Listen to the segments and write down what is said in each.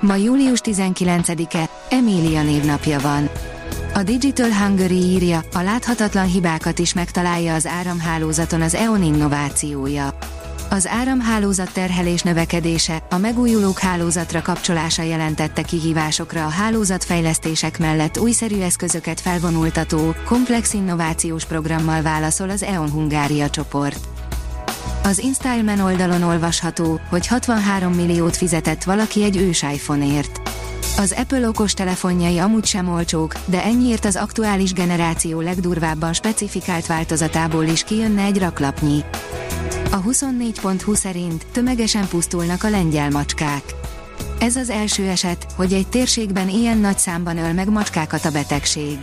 Ma július 19-e, Emília névnapja van. A Digital Hungary írja, a láthatatlan hibákat is megtalálja az áramhálózaton az EON innovációja. Az áramhálózat terhelés növekedése, a megújulók hálózatra kapcsolása jelentette kihívásokra a hálózatfejlesztések mellett újszerű eszközöket felvonultató, komplex innovációs programmal válaszol az EON Hungária csoport. Az Installman oldalon olvasható, hogy 63 milliót fizetett valaki egy ős iPhone-ért. Az Apple okos telefonjai amúgy sem olcsók, de ennyiért az aktuális generáció legdurvábban specifikált változatából is kijönne egy raklapnyi. A 24.20 szerint tömegesen pusztulnak a lengyel macskák. Ez az első eset, hogy egy térségben ilyen nagy számban öl meg macskákat a betegség.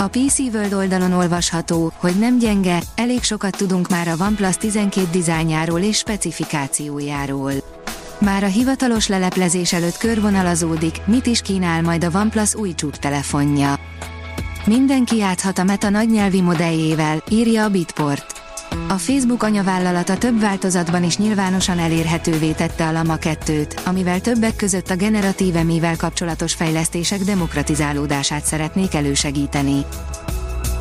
A PC World oldalon olvasható, hogy nem gyenge, elég sokat tudunk már a OnePlus 12 dizájnjáról és specifikációjáról. Már a hivatalos leleplezés előtt körvonalazódik, mit is kínál majd a OnePlus új csúcs telefonja. Mindenki játszhat a Meta nagynyelvi modelljével, írja a Bitport. A Facebook anyavállalata több változatban is nyilvánosan elérhetővé tette a Lama 2-t, amivel többek között a generatív emivel kapcsolatos fejlesztések demokratizálódását szeretnék elősegíteni.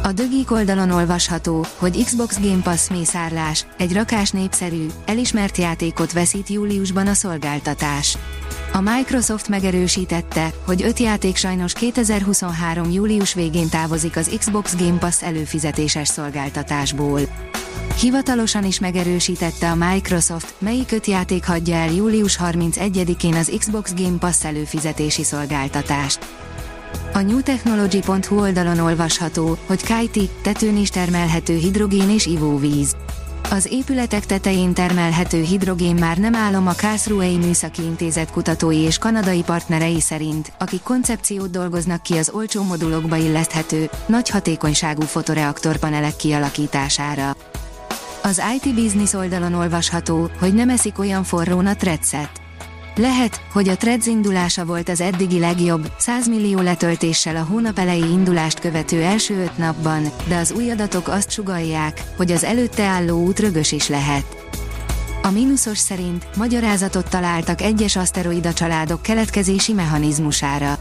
A dögik oldalon olvasható, hogy Xbox Game Pass mészárlás, egy rakás népszerű, elismert játékot veszít júliusban a szolgáltatás. A Microsoft megerősítette, hogy öt játék sajnos 2023. július végén távozik az Xbox Game Pass előfizetéses szolgáltatásból. Hivatalosan is megerősítette a Microsoft, melyik öt játék hagyja el július 31-én az Xbox Game Pass előfizetési szolgáltatást. A newtechnology.hu oldalon olvasható, hogy Kajti, tetőn is termelhető hidrogén és ivóvíz. Az épületek tetején termelhető hidrogén már nem állom a Karlsruhei Műszaki Intézet kutatói és kanadai partnerei szerint, akik koncepciót dolgoznak ki az olcsó modulokba illeszthető, nagy hatékonyságú fotoreaktorpanelek kialakítására. Az IT Business oldalon olvasható, hogy nem eszik olyan forrón a Tredset. Lehet, hogy a Threads indulása volt az eddigi legjobb, 100 millió letöltéssel a hónap elejé indulást követő első öt napban, de az új adatok azt sugalják, hogy az előtte álló út rögös is lehet. A mínuszos szerint magyarázatot találtak egyes aszteroida családok keletkezési mechanizmusára.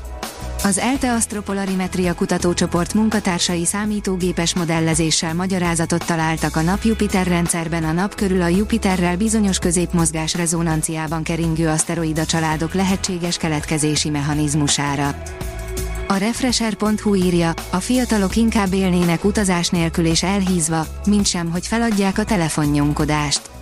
Az ELTE Astropolarimetria kutatócsoport munkatársai számítógépes modellezéssel magyarázatot találtak a nap-Jupiter rendszerben a nap körül a Jupiterrel bizonyos középmozgás rezonanciában keringő aszteroida családok lehetséges keletkezési mechanizmusára. A Refresher.hu írja, a fiatalok inkább élnének utazás nélkül és elhízva, mint sem, hogy feladják a telefonnyomkodást.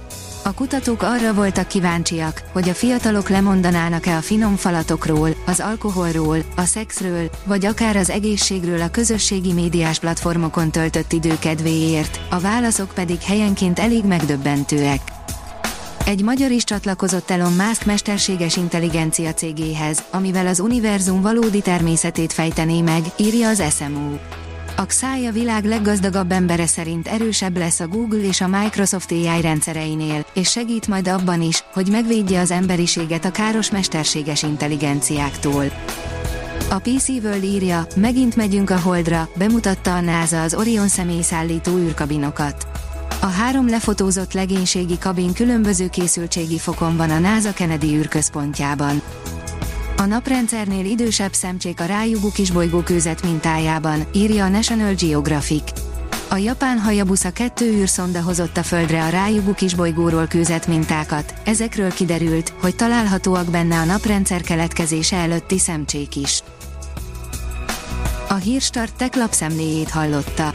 A kutatók arra voltak kíváncsiak, hogy a fiatalok lemondanának-e a finom falatokról, az alkoholról, a szexről, vagy akár az egészségről a közösségi médiás platformokon töltött idő kedvéért, a válaszok pedig helyenként elég megdöbbentőek. Egy magyar is csatlakozott Elon Musk mesterséges intelligencia cégéhez, amivel az univerzum valódi természetét fejtené meg, írja az SMO. A Xai világ leggazdagabb embere szerint erősebb lesz a Google és a Microsoft AI rendszereinél, és segít majd abban is, hogy megvédje az emberiséget a káros mesterséges intelligenciáktól. A PC World írja, megint megyünk a Holdra, bemutatta a NASA az Orion személyszállító űrkabinokat. A három lefotózott legénységi kabin különböző készültségi fokon van a NASA Kennedy űrközpontjában. A naprendszernél idősebb szemcsék a rájugó kisbolygó kőzet mintájában, írja a National Geographic. A japán Hayabusa 2 űrszonda hozott a Földre a rájugó kisbolygóról kőzet mintákat, ezekről kiderült, hogy találhatóak benne a naprendszer keletkezése előtti szemcsék is. A Hírstart tech lapszemléjét hallotta.